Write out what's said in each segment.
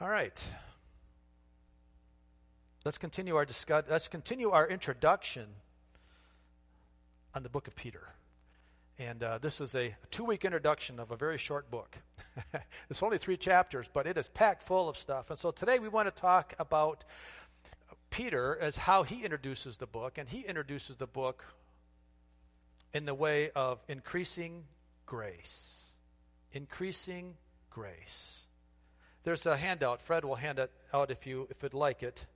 All right. Let's continue our discuss- let's continue our introduction on the book of Peter. And uh, this is a two week introduction of a very short book. it's only three chapters, but it is packed full of stuff. And so today we want to talk about Peter as how he introduces the book. And he introduces the book in the way of increasing grace. Increasing grace. There's a handout. Fred will hand it out if you if you'd like it.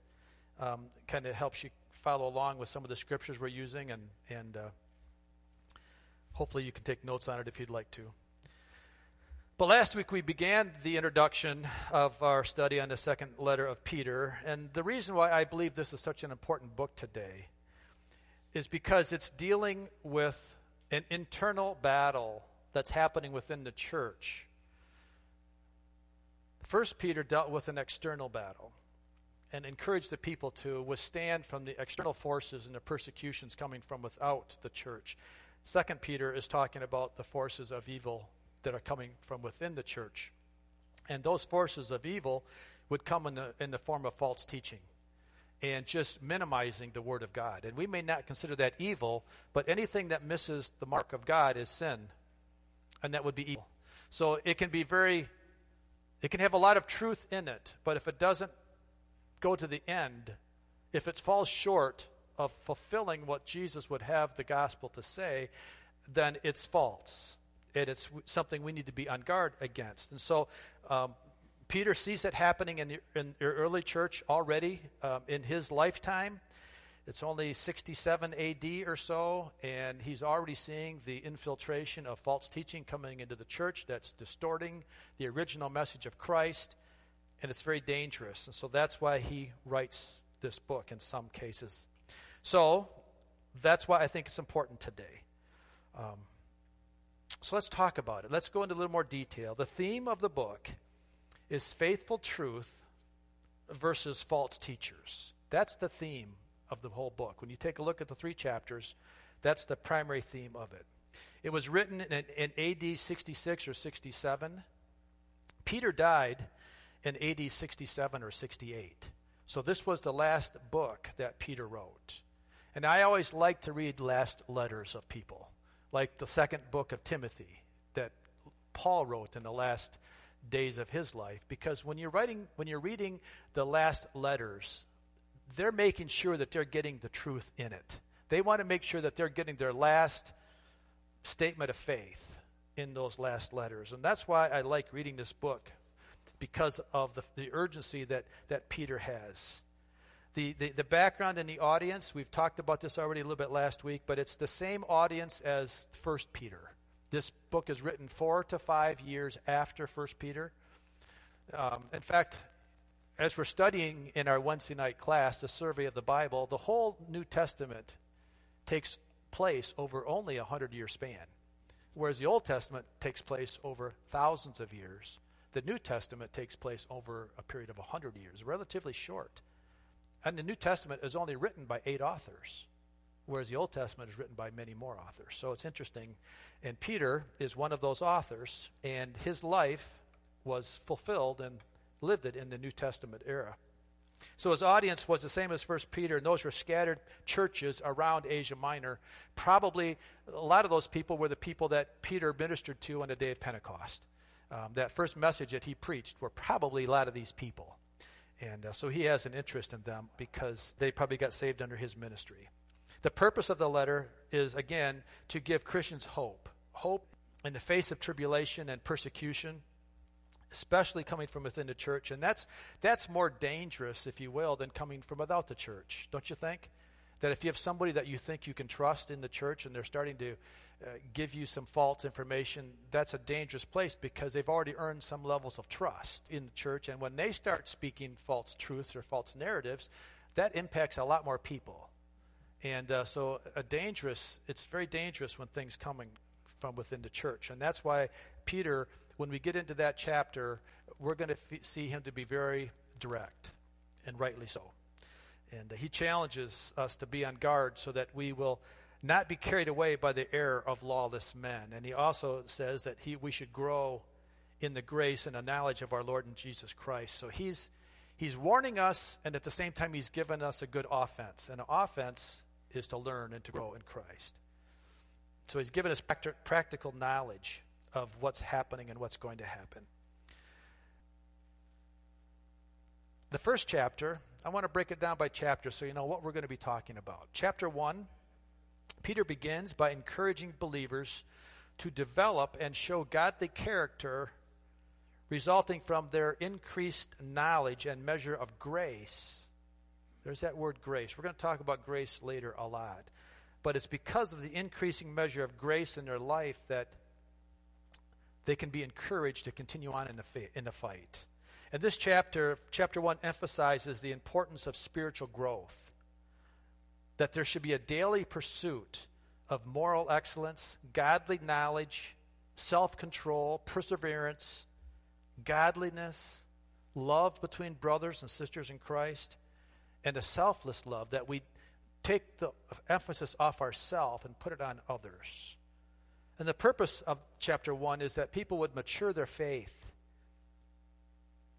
Um, kind of helps you follow along with some of the scriptures we're using, and and uh, hopefully you can take notes on it if you'd like to. But last week we began the introduction of our study on the second letter of Peter, and the reason why I believe this is such an important book today is because it's dealing with an internal battle that's happening within the church. First Peter dealt with an external battle and encouraged the people to withstand from the external forces and the persecutions coming from without the church. Second Peter is talking about the forces of evil that are coming from within the church. And those forces of evil would come in the, in the form of false teaching and just minimizing the Word of God. And we may not consider that evil, but anything that misses the mark of God is sin, and that would be evil. So it can be very, it can have a lot of truth in it, but if it doesn't go to the end, if it falls short of fulfilling what Jesus would have the gospel to say, then it's false. And it's something we need to be on guard against. And so um, Peter sees it happening in the, in the early church already um, in his lifetime. It's only 67 AD or so, and he's already seeing the infiltration of false teaching coming into the church that's distorting the original message of Christ, and it's very dangerous. And so that's why he writes this book in some cases. So that's why I think it's important today. Um, so let's talk about it. Let's go into a little more detail. The theme of the book is faithful truth versus false teachers. That's the theme of the whole book. When you take a look at the three chapters, that's the primary theme of it. It was written in, in AD 66 or 67. Peter died in AD 67 or 68. So this was the last book that Peter wrote. And I always like to read last letters of people, like the second book of Timothy that Paul wrote in the last days of his life because when you're writing when you're reading the last letters they're making sure that they're getting the truth in it. They want to make sure that they're getting their last statement of faith in those last letters. And that's why i like reading this book because of the, the urgency that, that peter has. The, the, the background in the audience we've talked about this already a little bit last week but it's the same audience as first peter. This book is written four to five years after First Peter. Um, in fact, as we're studying in our Wednesday night class, the survey of the Bible, the whole New Testament takes place over only a hundred year span, whereas the Old Testament takes place over thousands of years. The New Testament takes place over a period of a hundred years, relatively short. And the New Testament is only written by eight authors whereas the Old Testament is written by many more authors. So it's interesting. And Peter is one of those authors, and his life was fulfilled and lived it in the New Testament era. So his audience was the same as First Peter, and those were scattered churches around Asia Minor. Probably a lot of those people were the people that Peter ministered to on the day of Pentecost. Um, that first message that he preached were probably a lot of these people. And uh, so he has an interest in them because they probably got saved under his ministry. The purpose of the letter is, again, to give Christians hope. Hope in the face of tribulation and persecution, especially coming from within the church. And that's, that's more dangerous, if you will, than coming from without the church, don't you think? That if you have somebody that you think you can trust in the church and they're starting to uh, give you some false information, that's a dangerous place because they've already earned some levels of trust in the church. And when they start speaking false truths or false narratives, that impacts a lot more people. And uh, so, a dangerous, it's very dangerous when things coming from within the church. And that's why Peter, when we get into that chapter, we're going to f- see him to be very direct, and rightly so. And uh, he challenges us to be on guard so that we will not be carried away by the error of lawless men. And he also says that he, we should grow in the grace and the knowledge of our Lord and Jesus Christ. So he's he's warning us, and at the same time, he's given us a good offense. And an offense is to learn and to grow in Christ. So he's given us practical knowledge of what's happening and what's going to happen. The first chapter, I want to break it down by chapter so you know what we're going to be talking about. Chapter 1, Peter begins by encouraging believers to develop and show godly character resulting from their increased knowledge and measure of grace. There's that word grace. We're going to talk about grace later a lot. But it's because of the increasing measure of grace in their life that they can be encouraged to continue on in the, fa- in the fight. And this chapter, chapter 1, emphasizes the importance of spiritual growth. That there should be a daily pursuit of moral excellence, godly knowledge, self control, perseverance, godliness, love between brothers and sisters in Christ, and a selfless love that we take the emphasis off ourselves and put it on others. And the purpose of chapter 1 is that people would mature their faith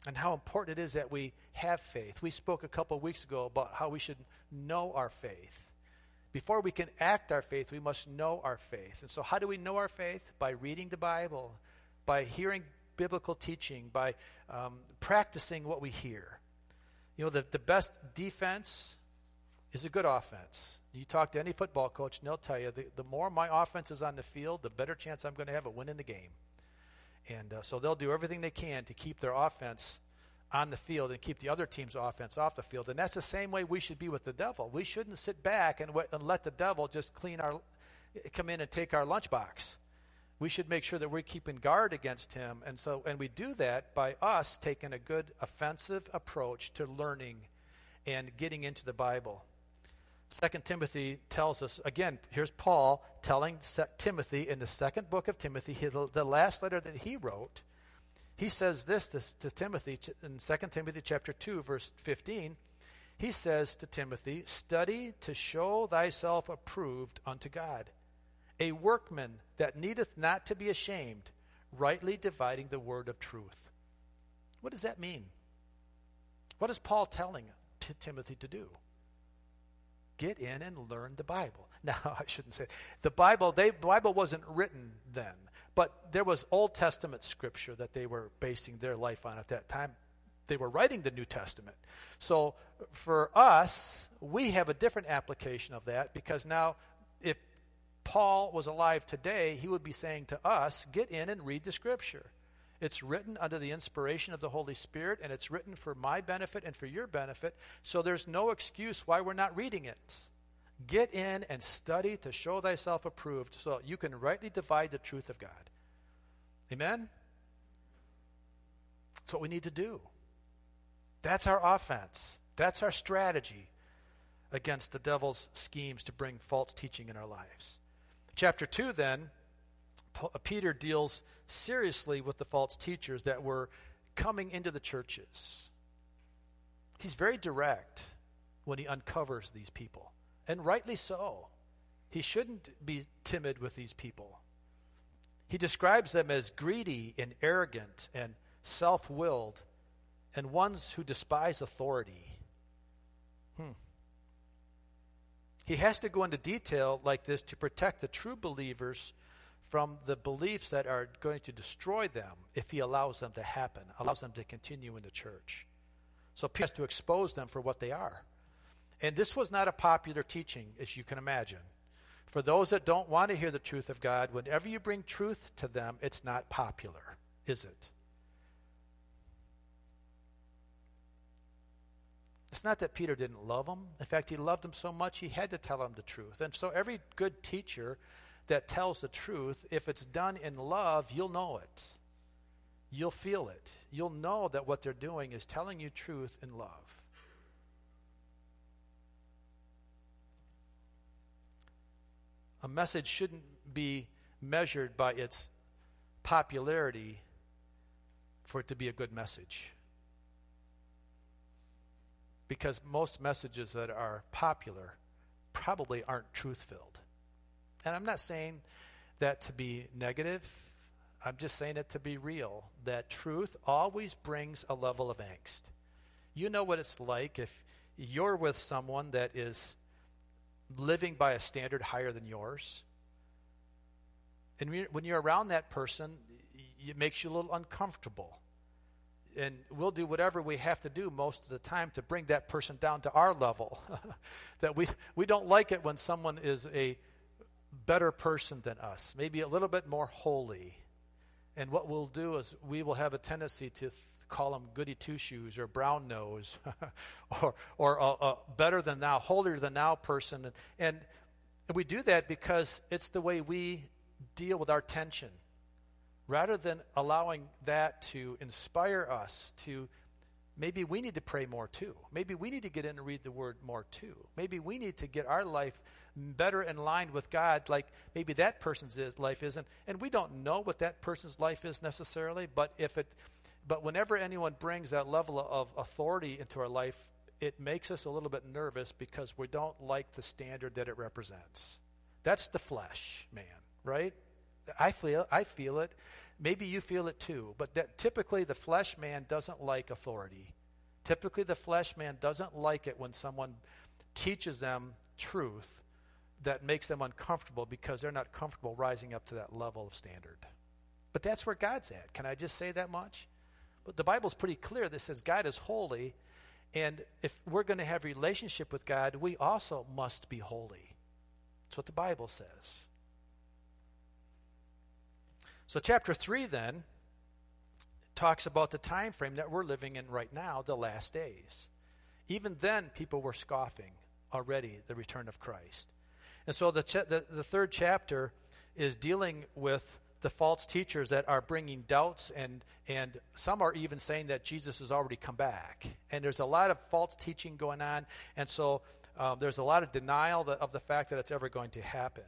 and how important it is that we have faith. We spoke a couple of weeks ago about how we should know our faith. Before we can act our faith, we must know our faith. And so, how do we know our faith? By reading the Bible, by hearing biblical teaching, by um, practicing what we hear. You know, the, the best defense is a good offense. You talk to any football coach, and they'll tell you the, the more my offense is on the field, the better chance I'm going to have of winning the game. And uh, so they'll do everything they can to keep their offense on the field and keep the other team's offense off the field. And that's the same way we should be with the devil. We shouldn't sit back and, w- and let the devil just clean our, come in and take our lunchbox. We should make sure that we're keeping guard against him. And so, and we do that by us taking a good offensive approach to learning and getting into the Bible. Second Timothy tells us again. Here's Paul telling Timothy in the second book of Timothy, the last letter that he wrote. He says this to, to Timothy in 2 Timothy chapter 2 verse 15. He says to Timothy, "Study to show thyself approved unto God, a workman that needeth not to be ashamed, rightly dividing the word of truth." What does that mean? What is Paul telling Timothy to do? Get in and learn the Bible. Now, I shouldn't say the Bible. The Bible wasn't written then, but there was Old Testament scripture that they were basing their life on at that time. They were writing the New Testament. So for us, we have a different application of that because now, if Paul was alive today, he would be saying to us, get in and read the scripture. It's written under the inspiration of the Holy Spirit, and it's written for my benefit and for your benefit, so there's no excuse why we're not reading it. Get in and study to show thyself approved so that you can rightly divide the truth of God. Amen? That's what we need to do. That's our offense. That's our strategy against the devil's schemes to bring false teaching in our lives. Chapter 2, then, uh, Peter deals seriously with the false teachers that were coming into the churches. He's very direct when he uncovers these people, and rightly so. He shouldn't be timid with these people. He describes them as greedy and arrogant and self willed and ones who despise authority. Hmm. He has to go into detail like this to protect the true believers from the beliefs that are going to destroy them if he allows them to happen, allows them to continue in the church. So Peter has to expose them for what they are. And this was not a popular teaching, as you can imagine. For those that don't want to hear the truth of God, whenever you bring truth to them, it's not popular, is it? It's not that Peter didn't love them. In fact, he loved them so much he had to tell them the truth. And so every good teacher that tells the truth, if it's done in love, you'll know it. You'll feel it. You'll know that what they're doing is telling you truth in love. A message shouldn't be measured by its popularity for it to be a good message. Because most messages that are popular probably aren't truth filled. And I'm not saying that to be negative. I'm just saying it to be real, that truth always brings a level of angst. You know what it's like if you're with someone that is living by a standard higher than yours. And when you're around that person, it makes you a little uncomfortable. And we'll do whatever we have to do most of the time to bring that person down to our level. that we, we don't like it when someone is a better person than us, maybe a little bit more holy. And what we'll do is we will have a tendency to call them goody two shoes or brown nose or, or a, a, better than thou, holier than thou person. And, and we do that because it's the way we deal with our tension. Rather than allowing that to inspire us to maybe we need to pray more too. Maybe we need to get in and read the word more too. Maybe we need to get our life better in line with God, like maybe that person's is, life isn't. And we don't know what that person's life is necessarily, but if it, but whenever anyone brings that level of authority into our life, it makes us a little bit nervous because we don't like the standard that it represents. That's the flesh, man, right? I feel I feel it. Maybe you feel it too, but that typically the flesh man doesn't like authority. Typically the flesh man doesn't like it when someone teaches them truth that makes them uncomfortable because they're not comfortable rising up to that level of standard. But that's where God's at. Can I just say that much? But the Bible's pretty clear that says God is holy, and if we're going to have relationship with God, we also must be holy. That's what the Bible says. So chapter 3 then talks about the time frame that we're living in right now, the last days. Even then people were scoffing already the return of Christ. And so the, ch- the, the third chapter is dealing with the false teachers that are bringing doubts, and, and some are even saying that Jesus has already come back. And there's a lot of false teaching going on, and so um, there's a lot of denial that, of the fact that it's ever going to happen.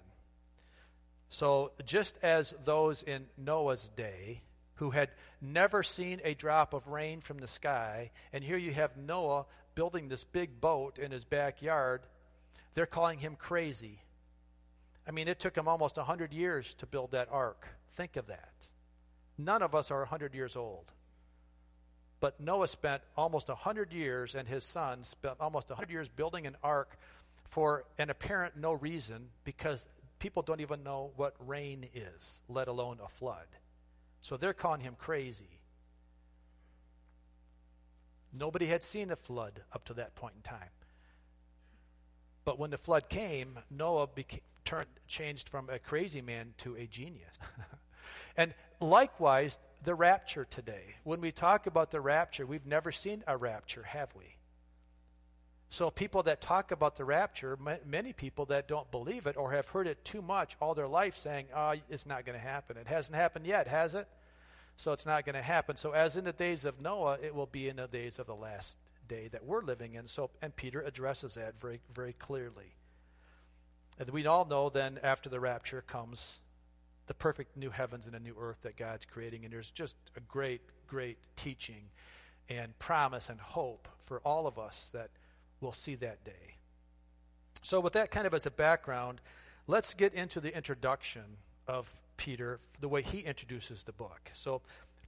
So, just as those in Noah's day who had never seen a drop of rain from the sky, and here you have Noah building this big boat in his backyard, they're calling him crazy. I mean, it took him almost 100 years to build that ark. Think of that. None of us are 100 years old. But Noah spent almost 100 years, and his son spent almost 100 years building an ark for an apparent no reason because people don't even know what rain is, let alone a flood. So they're calling him crazy. Nobody had seen a flood up to that point in time. But when the flood came, Noah became, turned, changed from a crazy man to a genius. and likewise, the rapture today. When we talk about the rapture, we've never seen a rapture, have we? So, people that talk about the rapture, many people that don't believe it or have heard it too much all their life saying, oh, it's not going to happen. It hasn't happened yet, has it? So, it's not going to happen. So, as in the days of Noah, it will be in the days of the last day that we're living in. So, and Peter addresses that very, very clearly. And we all know then after the rapture comes the perfect new heavens and a new earth that God's creating. And there's just a great, great teaching and promise and hope for all of us that we'll see that day. So, with that kind of as a background, let's get into the introduction of Peter, the way he introduces the book. So,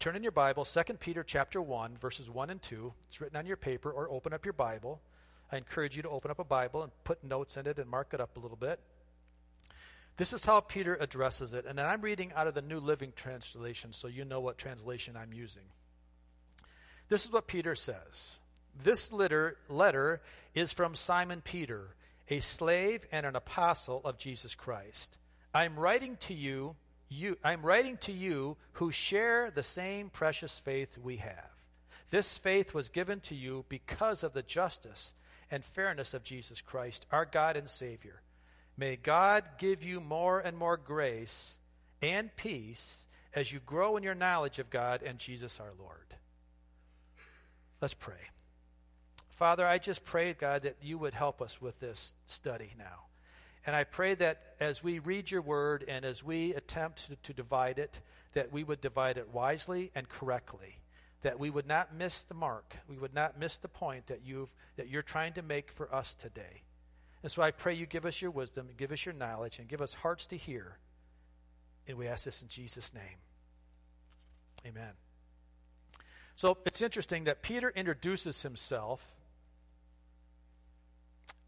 Turn in your Bible, 2 Peter chapter 1, verses 1 and 2. It's written on your paper, or open up your Bible. I encourage you to open up a Bible and put notes in it and mark it up a little bit. This is how Peter addresses it. And I'm reading out of the New Living Translation, so you know what translation I'm using. This is what Peter says. This letter, letter is from Simon Peter, a slave and an apostle of Jesus Christ. I'm writing to you you, I'm writing to you who share the same precious faith we have. This faith was given to you because of the justice and fairness of Jesus Christ, our God and Savior. May God give you more and more grace and peace as you grow in your knowledge of God and Jesus our Lord. Let's pray. Father, I just pray, God, that you would help us with this study now. And I pray that as we read your word and as we attempt to, to, divide it, that we would divide it wisely and correctly. That we would not miss the mark. We would not miss the point that, you've, that you're trying to make for us today. And so I pray you give us your wisdom, give us your knowledge, and give us hearts to hear. And we ask this in Jesus' name. Amen. So it's interesting that Peter introduces himself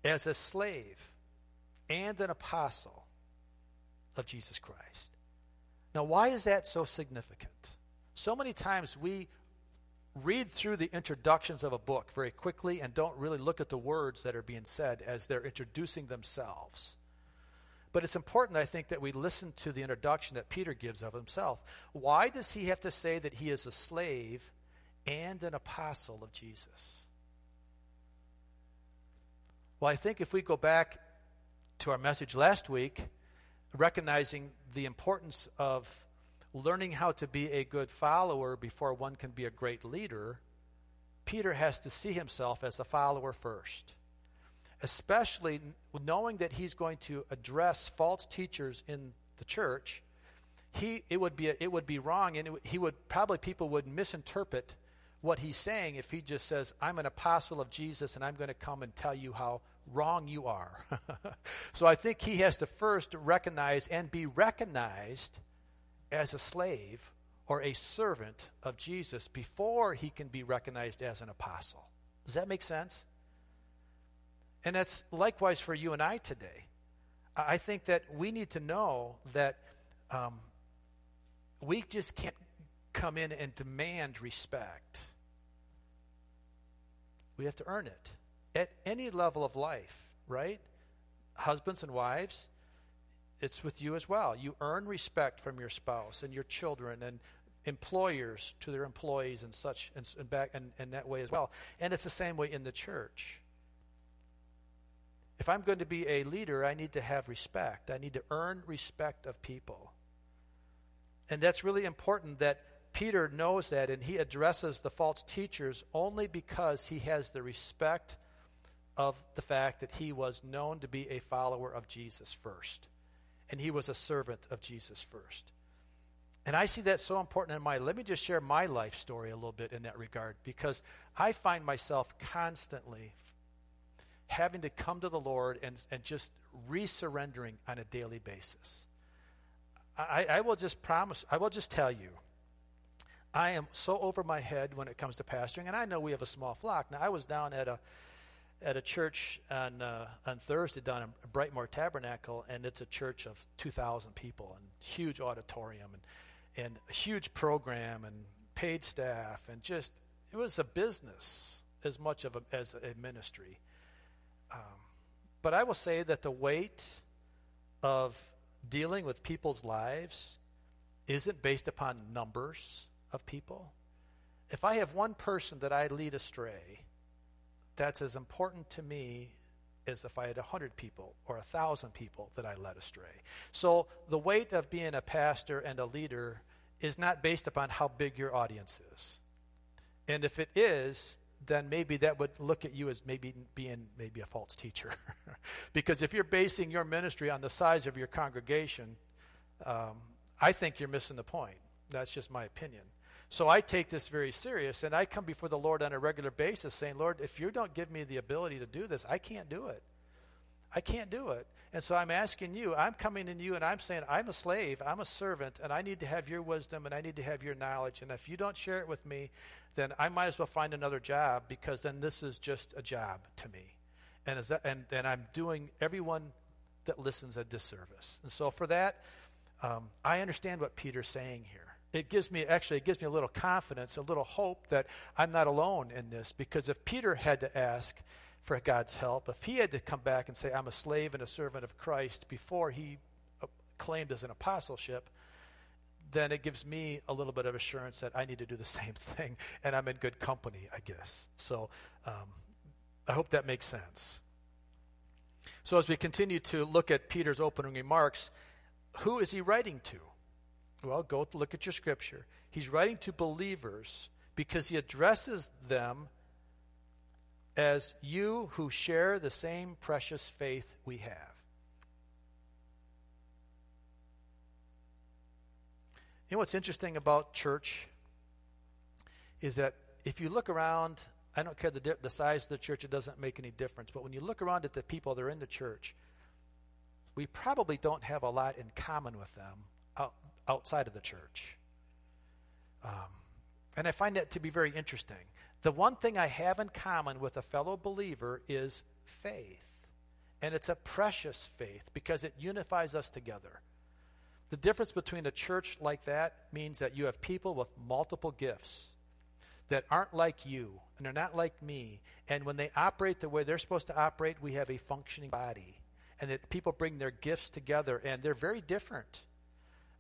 as a slave and an apostle of Jesus Christ. Now, why is that so significant? So many times we read through the introductions of a book very quickly and don't really look at the words that are being said as they're introducing themselves. But it's important, I think, that we listen to the introduction that Peter gives of himself. Why does he have to say that he is a slave and an apostle of Jesus? Well, I think if we go back to our message last week, recognizing the importance of learning how to be a good follower before one can be a great leader, Peter has to see himself as a follower first. Especially knowing that he's going to address false teachers in the church, he, it, would be, it would be wrong, and it, he would probably people would misinterpret what he's saying if he just says, I'm an apostle of Jesus and I'm going to come and tell you how wrong you are. so I think he has to first recognize and be recognized as a slave or a servant of Jesus before he can be recognized as an apostle. Does that make sense? And that's likewise for you and I today. I think that we need to know that um, we just can't come in and demand respect. We have to earn it at any level of life, right? Husbands and wives, it's with you as well. You earn respect from your spouse and your children and employers to their employees and such and, and back and, and that way as well. And it's the same way in the church. If I'm going to be a leader, I need to have respect. I need to earn respect of people. And that's really important that Peter knows that and he addresses the false teachers only because he has the respect of the fact that he was known to be a follower of Jesus first and he was a servant of Jesus first. And I see that so important in my let me just share my life story a little bit in that regard because I find myself constantly having to come to the Lord and, and just resurrendering on a daily basis. I, I will just promise, I will just tell you, I am so over my head when it comes to pastoring, and I know we have a small flock. Now, I was down at a at a church on uh, on Thursday down in Brightmoor Tabernacle, and it's a church of 2,000 people and huge auditorium and and a huge program and paid staff and just it was a business as much of a, as a ministry. Um, but I will say that the weight of dealing with people's lives isn't based upon numbers of people. If I have one person that I lead astray, that's as important to me as if I had 100 people or 1,000 people that I led astray. So the weight of being a pastor and a leader is not based upon how big your audience is. And if it is, then maybe that would look at you as maybe being maybe a false teacher. because if you're basing your ministry on the size of your congregation, um, I think you're missing the point. That's just my opinion. So I take this very serious, and I come before the Lord on a regular basis saying, Lord, if you don't give me the ability to do this, I can't do it. I can't do it. And so I'm asking you, I'm coming in you and I'm saying, I'm a slave, I'm a servant, and I need to have your wisdom and I need to have your knowledge. And if you don't share it with me, then I might as well find another job because then this is just a job to me. And, that, and, and I'm doing everyone that listens a disservice. And so for that, um, I understand what Peter's saying here it gives me actually it gives me a little confidence, a little hope that I'm not alone in this. Because if Peter had to ask for God's help, if he had to come back and say, I'm a slave and a servant of Christ before he uh, claimed as an apostleship, then it gives me a little bit of assurance that I need to do the same thing, and I'm in good company, I guess. So um, I hope that makes sense. So as we continue to look at Peter's opening remarks, who is he writing to? Well, go look at your scripture. He's writing to believers because he addresses them as you who share the same precious faith we have. You know what's interesting about church is that if you look around, I don't care the, the size of the church, it doesn't make any difference. But when you look around at the people that are in the church, we probably don't have a lot in common with them outside of the church. Um, and I find that to be very interesting. The one thing I have in common with a fellow believer is faith. And it's a precious faith because it unifies us together. The difference between a church like that means that you have people with multiple gifts that aren't like you and they're not like me. And when they operate the way they're supposed to operate, we have a functioning body. And that people bring their gifts together and they're very different.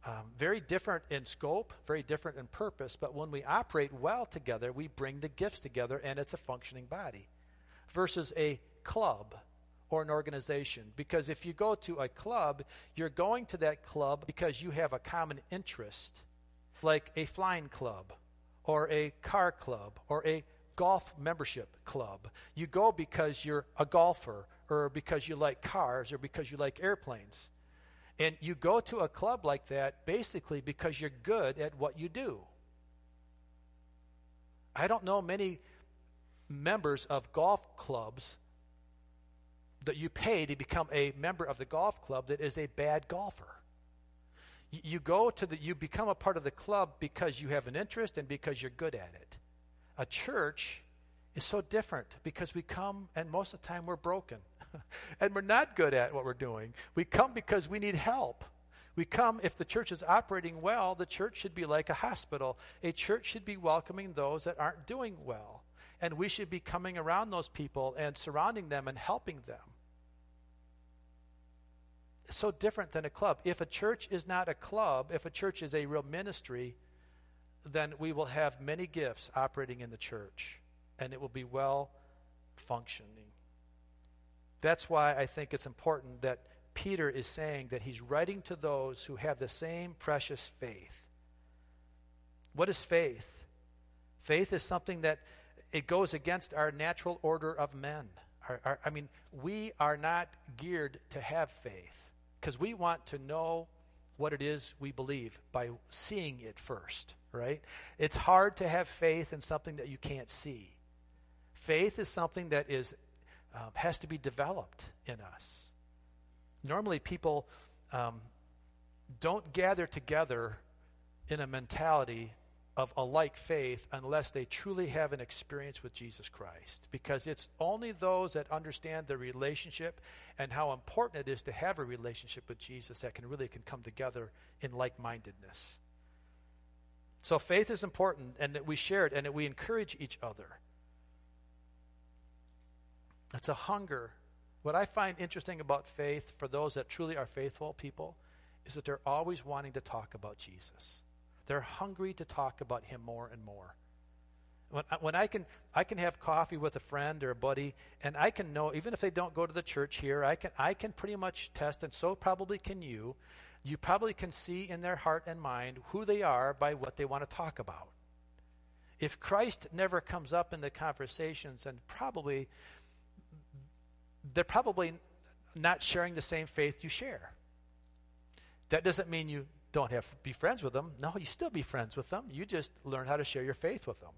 Um, very different in scope, very different in purpose, but when we operate well together, we bring the gifts together and it's a functioning body. Versus a club or an organization. Because if you go to a club, you're going to that club because you have a common interest, like a flying club or a car club or a golf membership club. You go because you're a golfer or because you like cars or because you like airplanes. And you go to a club like that basically because you're good at what you do. I don't know many members of golf clubs that you pay to become a member of the golf club that is a bad golfer. You go to the, you become a part of the club because you have an interest and because you're good at it. A church is so different because we come and most of the time we're broken and we're not good at what we're doing. We come because we need help. We come, if the church is operating well, the church should be like a hospital. A church should be welcoming those that aren't doing well. And we should be coming around those people and surrounding them and helping them so different than a club. If a church is not a club, if a church is a real ministry, then we will have many gifts operating in the church, and it will be well functioning. That's why I think it's important that Peter is saying that he's writing to those who have the same precious faith. What is faith? Faith is something that it goes against our natural order of men. Our, our, I mean, we are not geared to have faith because we want to know what it is we believe by seeing it first, right? It's hard to have faith in something that you can't see. Faith is something that is um, has to be developed in us. Normally, people um, don't gather together in a mentality of a like faith unless they truly have an experience with Jesus Christ. Because it's only those that understand the relationship and how important it is to have a relationship with Jesus that can really can come together in like-mindedness. So faith is important and that we share it and that we encourage each other. It's a hunger. What I find interesting about faith for those that truly are faithful people is that they're always wanting to talk about Jesus. They're hungry to talk about him more and more. When, when I can I can have coffee with a friend or a buddy, and I can know even if they don't go to the church here, I can I can pretty much test, and so probably can you. You probably can see in their heart and mind who they are by what they want to talk about. If Christ never comes up in the conversations, and probably they're probably not sharing the same faith you share. That doesn't mean you don't have to be friends with them. No, you still be friends with them. You just learn how to share your faith with them.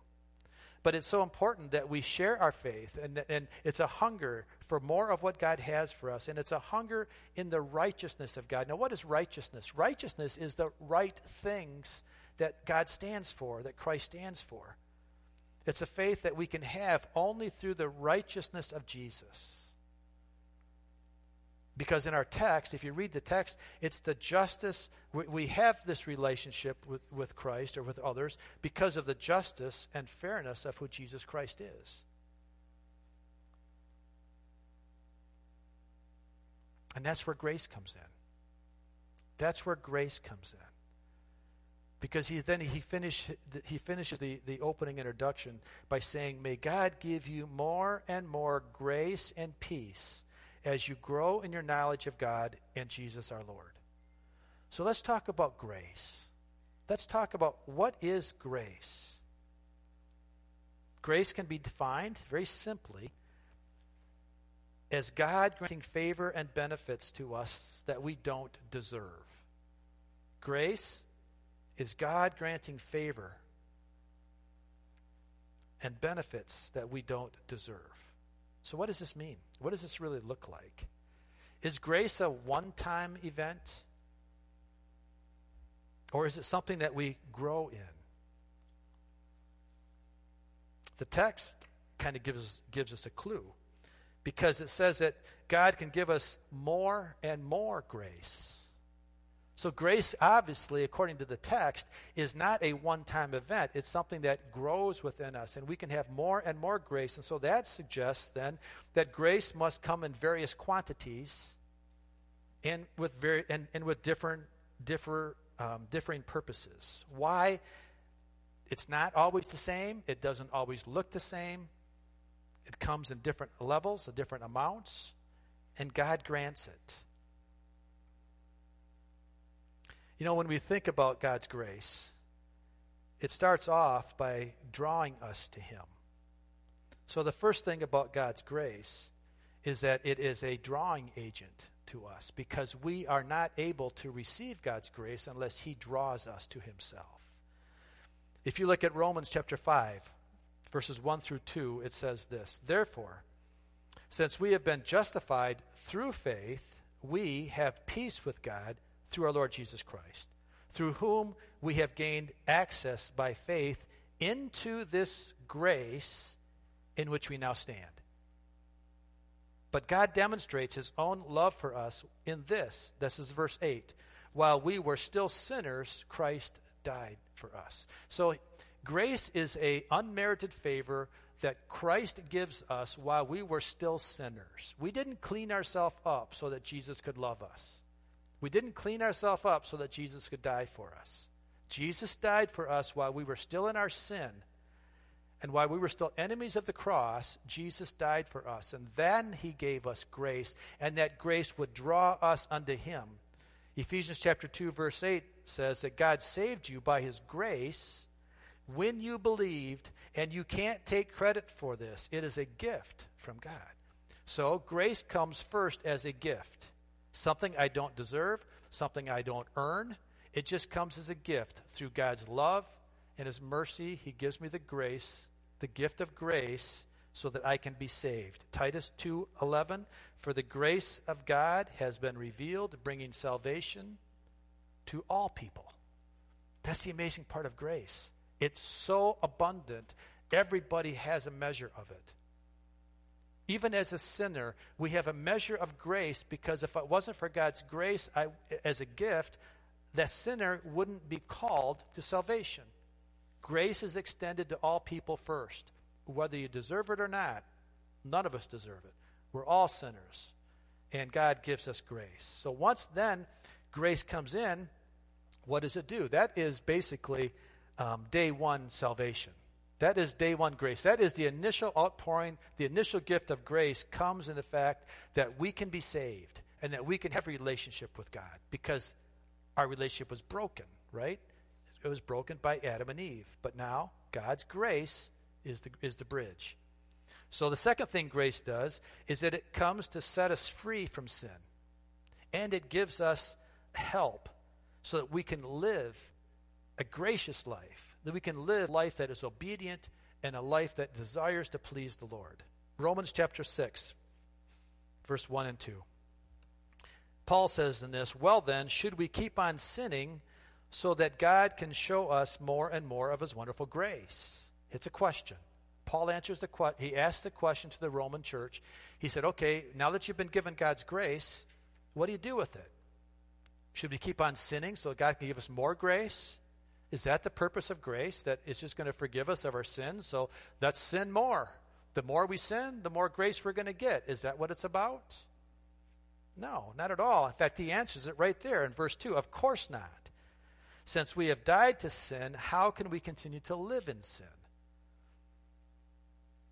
But it's so important that we share our faith, and, and it's a hunger for more of what God has for us, and it's a hunger in the righteousness of God. Now, what is righteousness? Righteousness is the right things that God stands for, that Christ stands for. It's a faith that we can have only through the righteousness of Jesus. Because in our text, if you read the text, it's the justice. We, we have this relationship with, with Christ or with others because of the justice and fairness of who Jesus Christ is. And that's where grace comes in. That's where grace comes in. Because he then he finish he finishes the, the opening introduction by saying, May God give you more and more grace and peace as you grow in your knowledge of God and Jesus our Lord. So let's talk about grace. Let's talk about what is grace. Grace can be defined very simply as God granting favor and benefits to us that we don't deserve. Grace is God granting favor and benefits that we don't deserve. So, what does this mean? What does this really look like? Is grace a one time event? Or is it something that we grow in? The text kind of gives, gives us a clue because it says that God can give us more and more grace. So, grace, obviously, according to the text, is not a one time event. It's something that grows within us, and we can have more and more grace. And so that suggests then that grace must come in various quantities and with, very, and, and with different, differ, um, differing purposes. Why? It's not always the same, it doesn't always look the same. It comes in different levels, different amounts, and God grants it. You know, when we think about God's grace, it starts off by drawing us to Him. So, the first thing about God's grace is that it is a drawing agent to us because we are not able to receive God's grace unless He draws us to Himself. If you look at Romans chapter 5, verses 1 through 2, it says this Therefore, since we have been justified through faith, we have peace with God through our Lord Jesus Christ, through whom we have gained access by faith into this grace in which we now stand. But God demonstrates his own love for us in this. This is verse 8. While we were still sinners, Christ died for us. So grace is a unmerited favor that Christ gives us while we were still sinners. We didn't clean ourselves up so that Jesus could love us. We didn't clean ourselves up so that Jesus could die for us. Jesus died for us while we were still in our sin. And while we were still enemies of the cross, Jesus died for us. And then he gave us grace, and that grace would draw us unto him. Ephesians chapter 2 verse 8 says that God saved you by his grace when you believed, and you can't take credit for this. It is a gift from God. So grace comes first as a gift. Something I don't deserve, something I don't earn. It just comes as a gift through God's love and His mercy. He gives me the grace, the gift of grace, so that I can be saved. Titus 2:11 For the grace of God has been revealed, bringing salvation to all people. That's the amazing part of grace. It's so abundant, everybody has a measure of it. Even as a sinner, we have a measure of grace because if it wasn't for God's grace I, as a gift, that sinner wouldn't be called to salvation. Grace is extended to all people first. Whether you deserve it or not, none of us deserve it. We're all sinners, and God gives us grace. So once then grace comes in, what does it do? That is basically um, day one salvation. That is day one grace. That is the initial outpouring, the initial gift of grace comes in the fact that we can be saved and that we can have a relationship with God because our relationship was broken, right? It was broken by Adam and Eve. But now, God's grace is the, is the bridge. So the second thing grace does is that it comes to set us free from sin. And it gives us help so that we can live a gracious life that we can live a life that is obedient and a life that desires to please the Lord. Romans chapter 6, verse 1 and 2. Paul says in this, Well then, should we keep on sinning so that God can show us more and more of his wonderful grace? It's a question. Paul answers the question. He asked the question to the Roman church. He said, Okay, now that you've been given God's grace, what do you do with it? Should we keep on sinning so that God can give us more grace? Is that the purpose of grace? That it's just going to forgive us of our sins? So let's sin more. The more we sin, the more grace we're going to get. Is that what it's about? No, not at all. In fact, he answers it right there in verse 2. Of course not. Since we have died to sin, how can we continue to live in sin?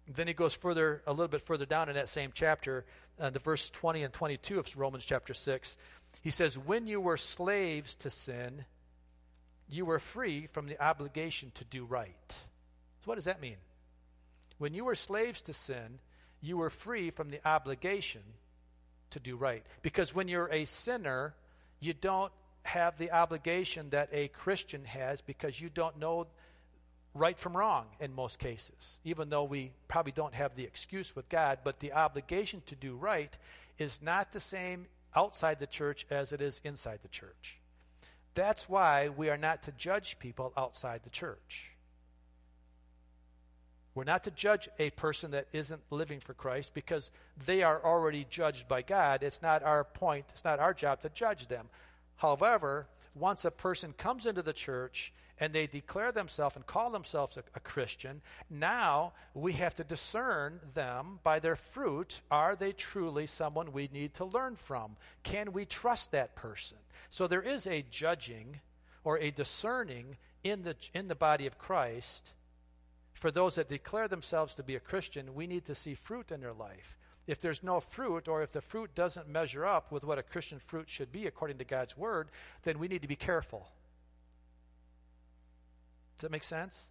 Then he goes further, a little bit further down in that same chapter, uh, the verse 20 and 22 of Romans chapter 6. He says, When you were slaves to sin, you were free from the obligation to do right. So, what does that mean? When you were slaves to sin, you were free from the obligation to do right. Because when you're a sinner, you don't have the obligation that a Christian has because you don't know right from wrong in most cases. Even though we probably don't have the excuse with God, but the obligation to do right is not the same outside the church as it is inside the church. That's why we are not to judge people outside the church. We're not to judge a person that isn't living for Christ because they are already judged by God. It's not our point, it's not our job to judge them. However, once a person comes into the church and they declare themselves and call themselves a, a, Christian, now we have to discern them by their fruit. Are they truly someone we need to learn from? Can we trust that person? So there is a judging or a discerning in the, in the body of Christ for those that declare themselves to be a Christian, we need to see fruit in their life. If there's no fruit, or if the fruit doesn't measure up with what a Christian fruit should be according to God's word, then we need to be careful. Does that make sense?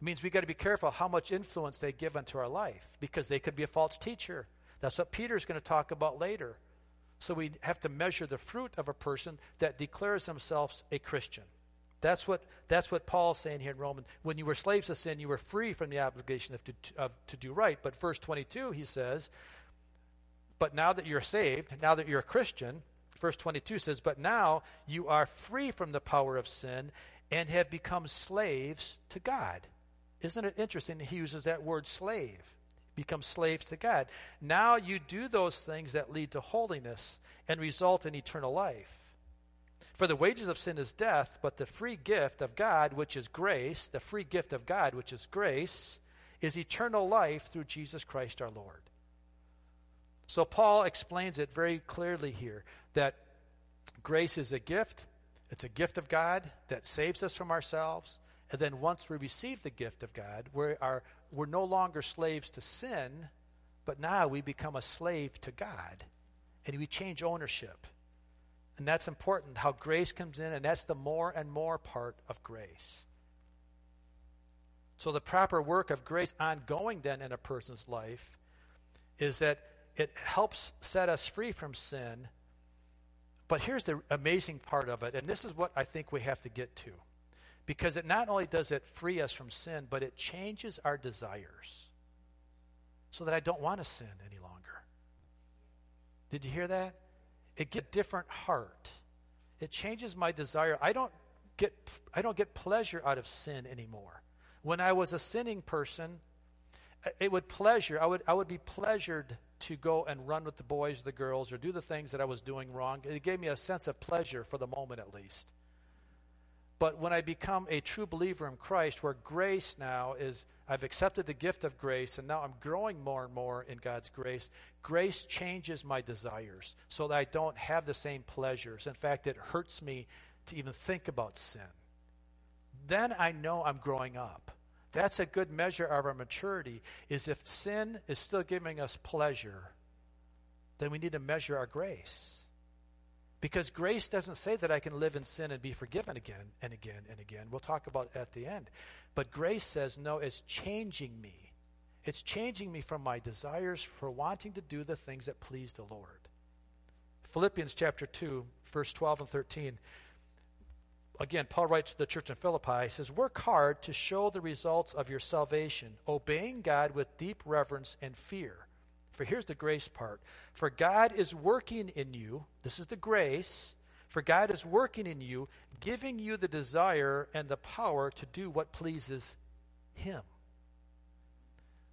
It means we've got to be careful how much influence they give into our life because they could be a false teacher. That's what Peter's going to talk about later. So we have to measure the fruit of a person that declares themselves a Christian. That's what, that's what Paul's saying here in Romans. When you were slaves of sin, you were free from the obligation of to, of, to do right. But verse 22, he says, But now that you're saved, now that you're a Christian, verse 22 says, But now you are free from the power of sin and have become slaves to God. Isn't it interesting he uses that word slave? Become slaves to God. Now you do those things that lead to holiness and result in eternal life. For the wages of sin is death, but the free gift of God, which is grace, the free gift of God, which is grace, is eternal life through Jesus Christ our Lord. So Paul explains it very clearly here that grace is a gift. It's a gift of God that saves us from ourselves. And then once we receive the gift of God, we are, we're no longer slaves to sin, but now we become a slave to God. And we change ownership. And that's important, how grace comes in, and that's the more and more part of grace. So, the proper work of grace ongoing then in a person's life is that it helps set us free from sin. But here's the amazing part of it, and this is what I think we have to get to. Because it not only does it free us from sin, but it changes our desires so that I don't want to sin any longer. Did you hear that? it get different heart. It changes my desire. I don't get I don't get pleasure out of sin anymore. When I was a sinning person, it would pleasure. I would I would be pleasured to go and run with the boys, the girls, or do the things that I was doing wrong. It gave me a sense of pleasure for the moment at least. But when I become a true believer in Christ, where grace now is, I've accepted the gift of grace, and now I'm growing more and more in God's grace, grace changes my desires so that I don't have the same pleasures. In fact, it hurts me to even think about sin. Then I know I'm growing up. That's a good measure of our maturity, is if sin is still giving us pleasure, then we need to measure our grace. Because grace doesn't say that I can live in sin and be forgiven again and again and again. We'll talk about at the end. But grace says, no, it's changing me. It's changing me from my desires for wanting to do the things that please the Lord. Philippians chapter 2, verse 12 and 13. Again, Paul writes to the church in Philippi, he says, Work hard to show the results of your salvation, obeying God with deep reverence and fear for here's the grace part. For God is working in you, this is the grace. For God is working in you, giving you the desire and the power to do what pleases Him.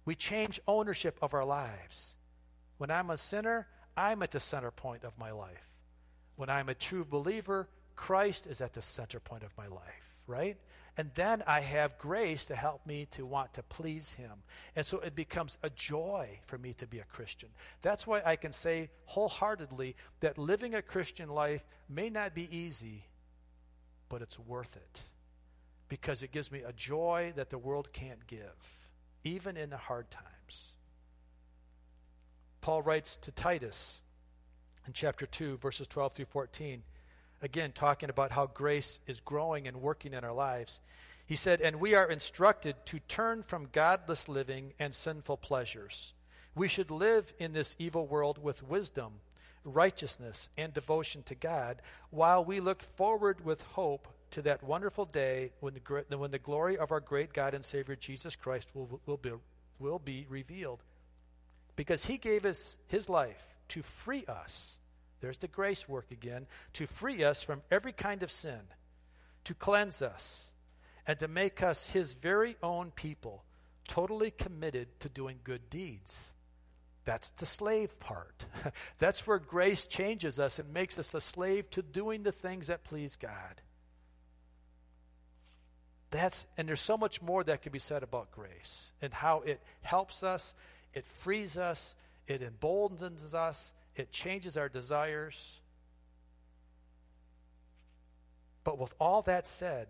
We change ownership of our lives. When I'm a sinner, I'm at the center point of my life. When I'm a true believer, Christ is at the center point of my life, right? And then I have grace to help me to want to please Him. And so it becomes a joy for me to be a Christian. That's why I can say wholeheartedly that living a Christian life may not be easy, but it's worth it. Because it gives me a joy that the world can't give, even in the hard times. Paul writes to Titus in chapter 2, verses 12 through 14 again, talking about how grace is growing and working in our lives. He said, And we are instructed to turn from godless living and sinful pleasures. We should live in this evil world with wisdom, righteousness, and devotion to God, while we look forward with hope to that wonderful day when the, when the glory of our great God and Savior Jesus Christ will, will, be, will be revealed. Because he gave us his life to free us there's the grace work again to free us from every kind of sin, to cleanse us, and to make us his very own people, totally committed to doing good deeds. That's the slave part. That's where grace changes us and makes us a slave to doing the things that please God. That's and there's so much more that can be said about grace and how it helps us, it frees us, it emboldens us, it changes our desires. But with all that said,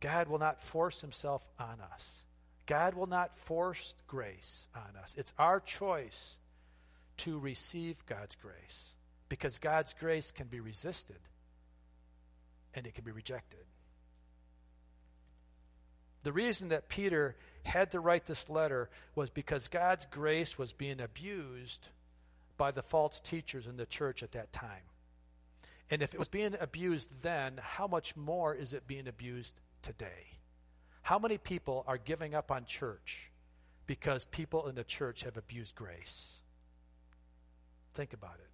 God will not force himself on us. God will not force grace on us. It's our choice to receive God's grace because God's grace can be resisted and it can be rejected. The reason that Peter had to write this letter was because God's grace was being abused by the false teachers in the church at that time. And if it was being abused then, how much more is it being abused today? How many people are giving up on church because people in the church have abused grace? Think about it.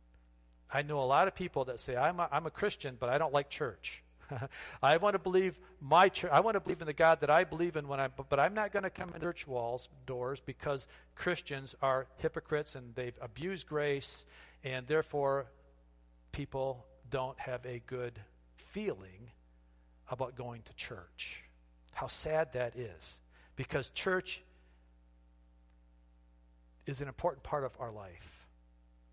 I know a lot of people that say, I'm a, I'm a Christian, but I don't like church. I want to believe my church. I want to believe in the God that I believe in when I. But I'm not going to come in church walls doors because Christians are hypocrites and they've abused grace, and therefore people don't have a good feeling about going to church. How sad that is. Because church is an important part of our life.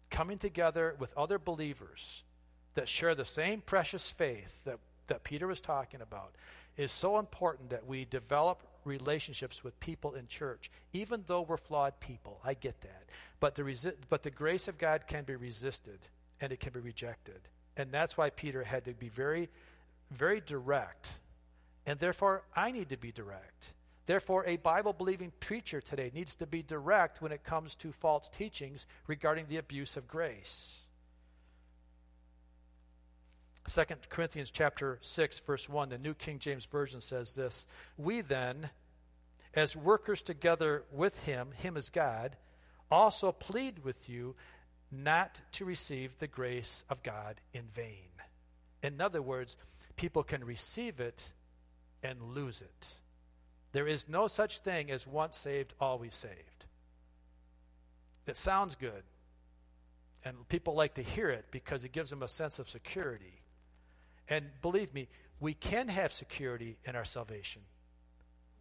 Coming together with other believers that share the same precious faith that, that Peter was talking about is so important that we develop relationships with people in church, even though we're flawed people. I get that. But the, resi- but the grace of God can be resisted and it can be rejected. And that's why Peter had to be very, very direct and therefore, I need to be direct. Therefore, a Bible believing preacher today needs to be direct when it comes to false teachings regarding the abuse of grace. 2 Corinthians chapter 6 verse 1 the New King James version says this we then as workers together with him him as God also plead with you not to receive the grace of God in vain in other words people can receive it and lose it. There is no such thing as once saved, always saved. It sounds good. And people like to hear it because it gives them a sense of security. And believe me, we can have security in our salvation.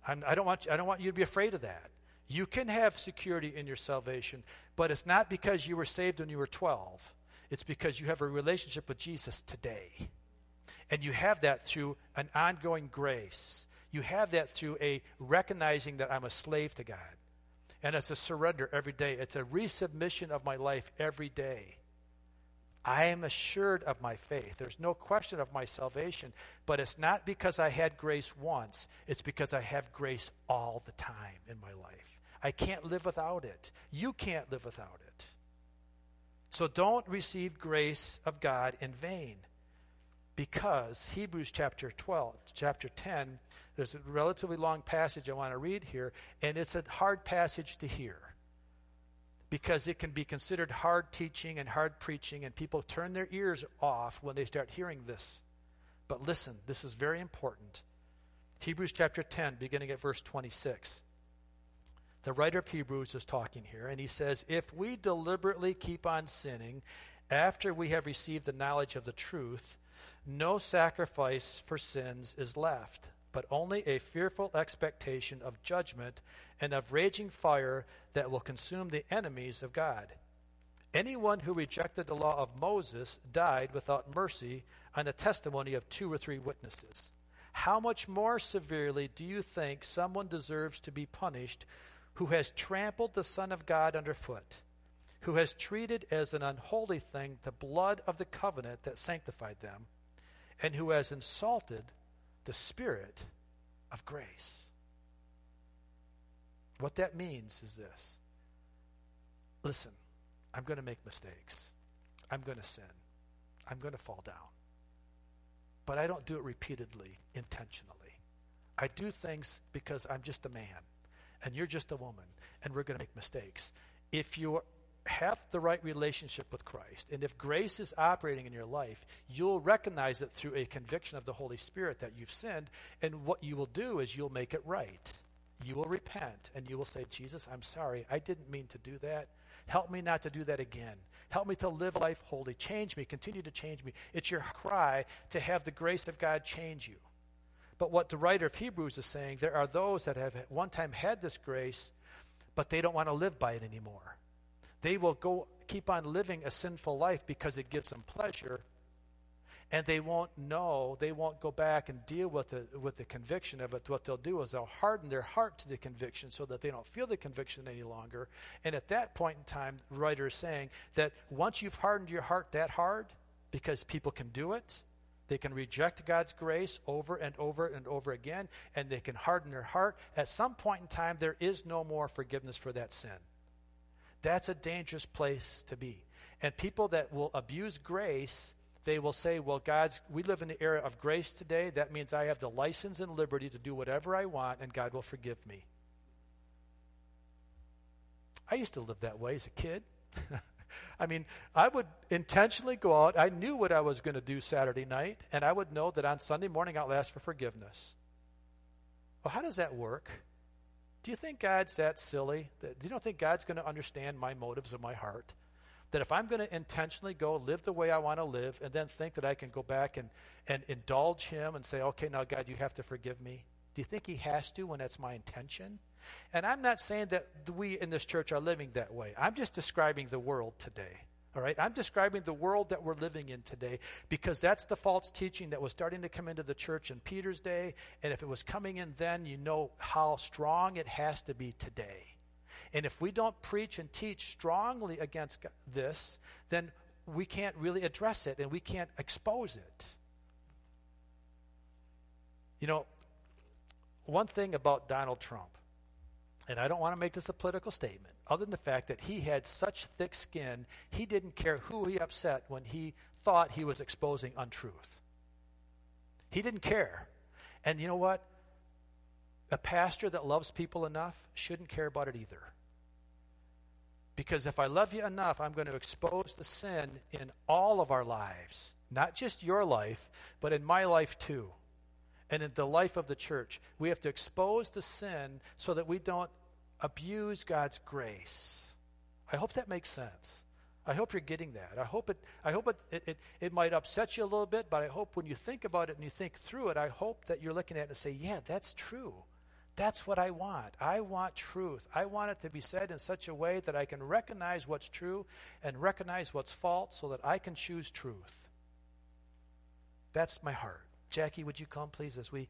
I'm, I, don't want you, I don't want you to be afraid of that. You can have security in your salvation, but it's not because you were saved when you were 12. It's because you have a relationship with Jesus today. And you have that through an ongoing grace. You have that through a recognizing that I'm a slave to God. And it's a surrender every day, it's a resubmission of my life every day. I am assured of my faith. There's no question of my salvation, but it's not because I had grace once, it's because I have grace all the time in my life. I can't live without it. You can't live without it. So don't receive grace of God in vain because Hebrews chapter 12, chapter 10, there's a relatively long passage I want to read here, and it's a hard passage to hear because it can be considered hard teaching and hard preaching, and people turn their ears off when they start hearing this. But listen, this is very important. Hebrews chapter 10, beginning at verse 26. The writer of Hebrews is talking here, and he says, If we deliberately keep on sinning after we have received the knowledge of the truth, no sacrifice for sins is left, but only a fearful expectation of judgment and of raging fire that will consume the enemies of God. Anyone who rejected the law of Moses died without mercy on the testimony of two or three witnesses. How much more severely do you think someone deserves to be punished who has trampled the Son of God underfoot, who has treated as an unholy thing the blood of the covenant that sanctified them? and who has insulted the Spirit of grace. What that means is this listen, I'm going to make mistakes, I'm going to sin, I'm going to fall down. But I don't do it repeatedly, intentionally. I do things because I'm just a man, and you're just a woman, and we're going to make mistakes. If you have the right relationship with Christ, and if grace is operating in your life, you'll recognize it through a conviction of the Holy Spirit that you've sinned, and what you will do is you'll make it right. You will repent and you will say, Jesus, I'm sorry. I didn't mean to do that. Help me not to do that again. Help me to live life holy. Change me. Continue to change me. It's your cry to have the grace of God change you. But what the writer of Hebrews is saying, there are those that have at one time had this grace, but they don't want to live by it anymore. They will go keep on living a sinful life because it gives them pleasure, and they won't know, they won't go back and deal with the, with the conviction of it. What they'll do is they'll harden their heart to the conviction so that they don't feel the conviction any longer. And at that point in time, the writer is saying that once you've hardened your heart that hard, because people can do it, they can reject God's grace over and over and over again, and they can harden their heart. At some point in time, there is no more forgiveness for that sin. That's a dangerous place to be. And people that will abuse grace they will say, well, God's, we live in the era of grace today. That means I have the license and liberty to do whatever I want, and God will forgive me. I used to live that way as a kid. I mean, I would intentionally go out. I knew what I was going to do Saturday night, and I would know that on Sunday morning I'll ask for forgiveness. Well, how does that work? Do you think God's that silly? Do you don't think God's going to understand my motives of my heart? That if I'm going to intentionally go live the way I want to live and then think that I can go back and, and indulge him and say, okay, now, God, you have to forgive me? Do you think he has to when that's my intention? And I'm not saying that we in this church are living that way. I'm just describing the world today. All right? I'm describing the world that we're living in today because that's the false teaching that was starting to come into the church in Peter's day. And if it was coming in then, you know how strong it has to be today. And if we don't preach and teach strongly against this, then we can't really address it and we can't expose it. You know, one thing about Donald Trump, and I don't want to make this a political statement, other than the fact that he had such thick skin, he didn't care who he upset when he thought he was exposing untruth. He didn't care. And you know what? A pastor that loves people enough shouldn't care about it either. Because if I love you enough, I'm going to expose the sin in all of our lives. Not just your life, but in my life too. And in the life of the church. We have to expose the sin so that we don't abuse God's grace. I hope that makes sense. I hope you're getting that. I hope it I hope it, it, it, it might upset you a little bit, but I hope when you think about it and you think through it, I hope that you're looking at it and say, Yeah, that's true. That's what I want. I want truth. I want it to be said in such a way that I can recognize what's true and recognize what's false so that I can choose truth. That's my heart. Jackie, would you come, please, as we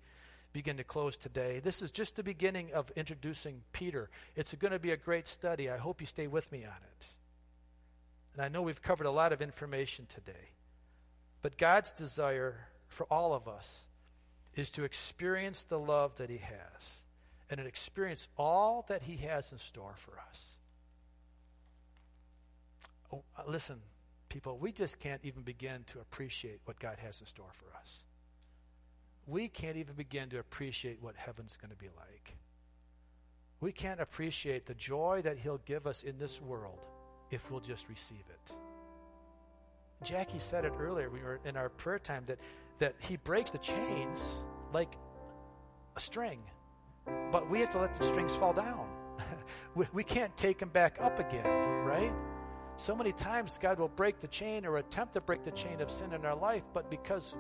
begin to close today? This is just the beginning of introducing Peter. It's going to be a great study. I hope you stay with me on it. And I know we've covered a lot of information today. But God's desire for all of us is to experience the love that He has and experience all that He has in store for us. Oh, uh, listen, people, we just can't even begin to appreciate what God has in store for us. We can't even begin to appreciate what heaven's going to be like. We can't appreciate the joy that He'll give us in this world if we'll just receive it. Jackie said it earlier. We were in our prayer time that, that He breaks the chains like a string but we have to let the strings fall down. we, we can't take them back up again, right? So many times God will break the chain or attempt to break the chain of sin in our life, but because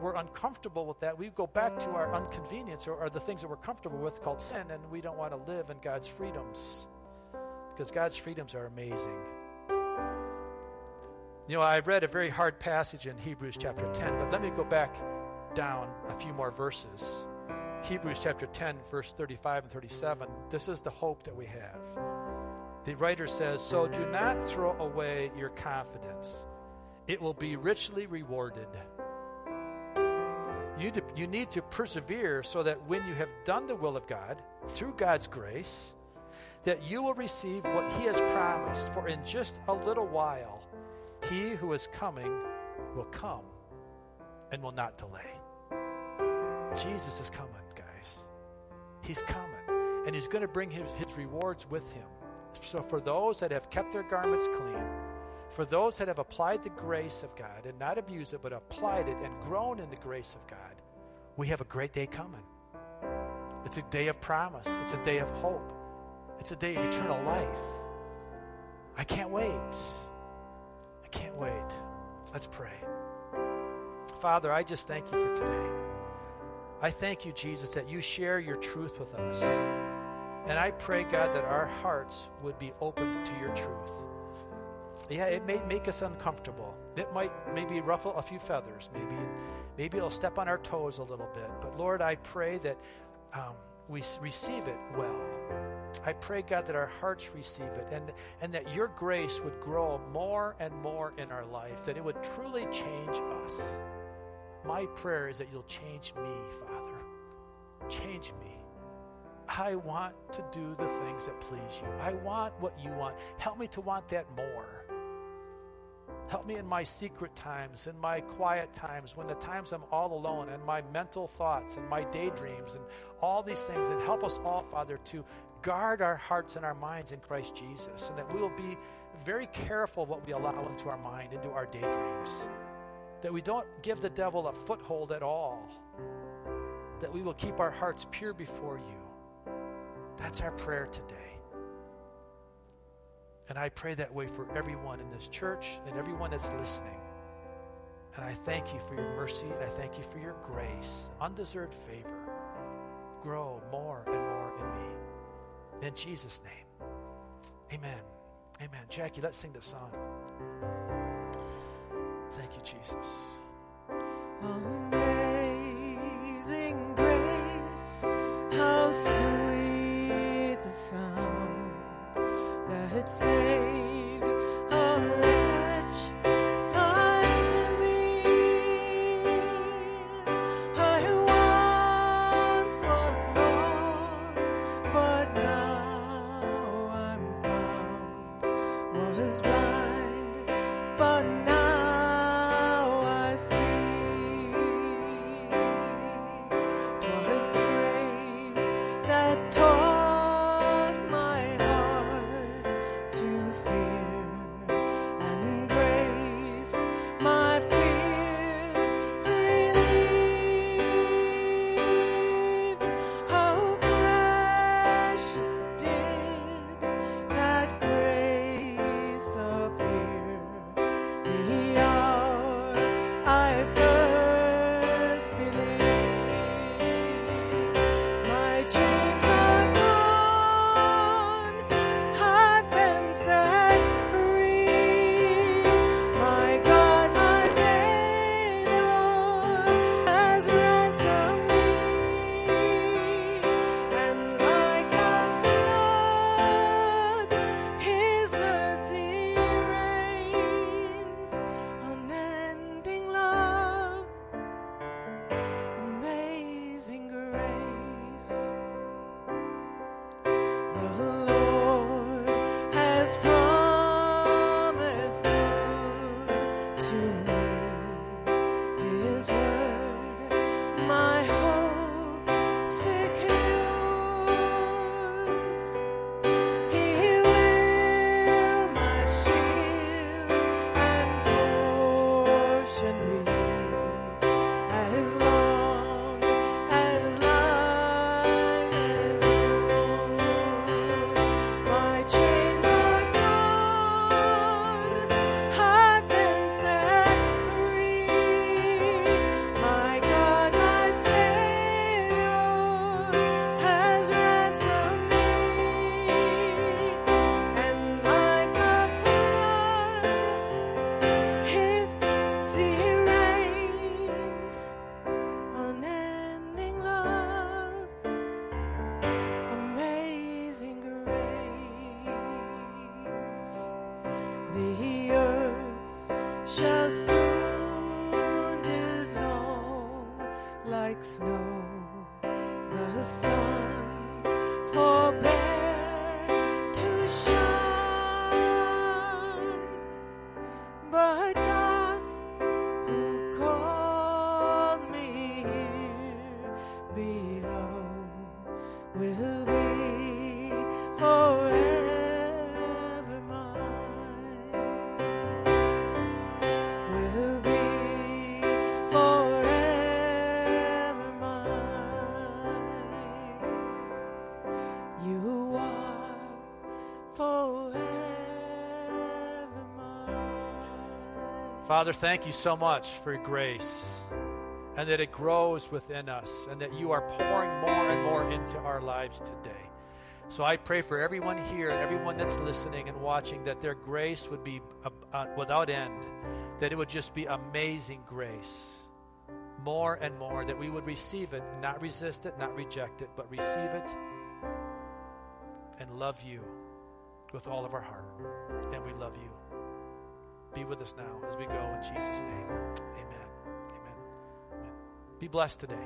we're uncomfortable with that, we go back to our inconvenience or, or the things that we're comfortable with called sin, and we don't want to live in God's freedoms because God's freedoms are amazing. You know, I read a very hard passage in Hebrews chapter 10, but let me go back down a few more verses. Hebrews chapter 10, verse 35 and 37. This is the hope that we have. The writer says, So do not throw away your confidence, it will be richly rewarded. You, to, you need to persevere so that when you have done the will of God, through God's grace, that you will receive what He has promised. For in just a little while, He who is coming will come and will not delay. Jesus is coming. He's coming, and He's going to bring his, his rewards with Him. So, for those that have kept their garments clean, for those that have applied the grace of God and not abused it, but applied it and grown in the grace of God, we have a great day coming. It's a day of promise. It's a day of hope. It's a day of eternal life. I can't wait. I can't wait. Let's pray. Father, I just thank you for today. I thank you, Jesus, that you share your truth with us. And I pray, God, that our hearts would be opened to your truth. Yeah, it may make us uncomfortable. It might maybe ruffle a few feathers. Maybe, maybe it'll step on our toes a little bit. But Lord, I pray that um, we receive it well. I pray, God, that our hearts receive it and, and that your grace would grow more and more in our life, that it would truly change us. My prayer is that you'll change me, Father. Change me. I want to do the things that please you. I want what you want. Help me to want that more. Help me in my secret times, in my quiet times, when the times I'm all alone, and my mental thoughts and my daydreams and all these things. And help us all, Father, to guard our hearts and our minds in Christ Jesus, and that we will be very careful what we allow into our mind, into our daydreams. That we don't give the devil a foothold at all. That we will keep our hearts pure before you. That's our prayer today. And I pray that way for everyone in this church and everyone that's listening. And I thank you for your mercy and I thank you for your grace, undeserved favor. Grow more and more in me. In Jesus' name. Amen. Amen. Jackie, let's sing the song. Thank you, Jesus. Amazing grace, how sweet the sound that saved Father, thank you so much for your grace and that it grows within us and that you are pouring more and more into our lives today. So I pray for everyone here and everyone that's listening and watching that their grace would be uh, uh, without end, that it would just be amazing grace. More and more, that we would receive it not resist it, not reject it, but receive it and love you with all of our heart. And we love you. Be with us now as we go in Jesus' name. Amen. Amen. Amen. Be blessed today.